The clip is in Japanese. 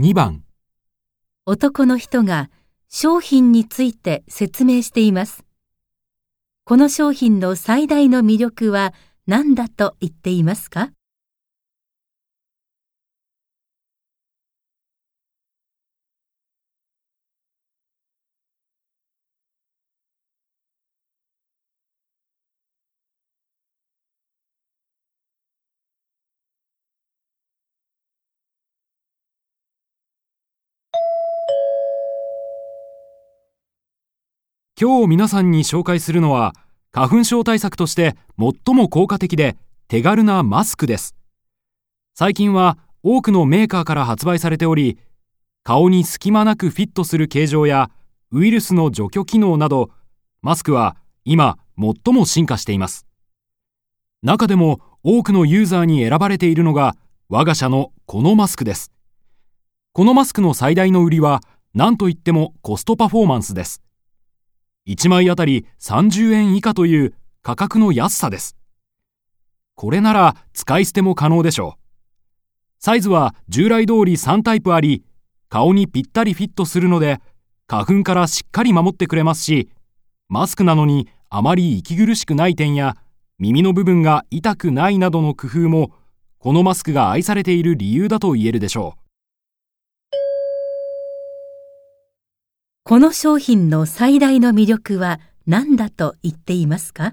2番男の人が商品について説明しています。この商品の最大の魅力は何だと言っていますか？今日皆さんに紹介するのは花粉症対策として最も効果的で手軽なマスクです。最近は多くのメーカーから発売されており顔に隙間なくフィットする形状やウイルスの除去機能などマスクは今最も進化しています。中でも多くのユーザーに選ばれているのが我が社のこのマスクです。このマスクの最大の売りは何といってもコストパフォーマンスです。1枚あたり30円以下という価格の安さです。これなら使い捨ても可能でしょう。サイズは従来通り3タイプあり、顔にぴったりフィットするので、花粉からしっかり守ってくれますし、マスクなのにあまり息苦しくない点や、耳の部分が痛くないなどの工夫も、このマスクが愛されている理由だと言えるでしょう。この商品の最大の魅力は何だと言っていますか？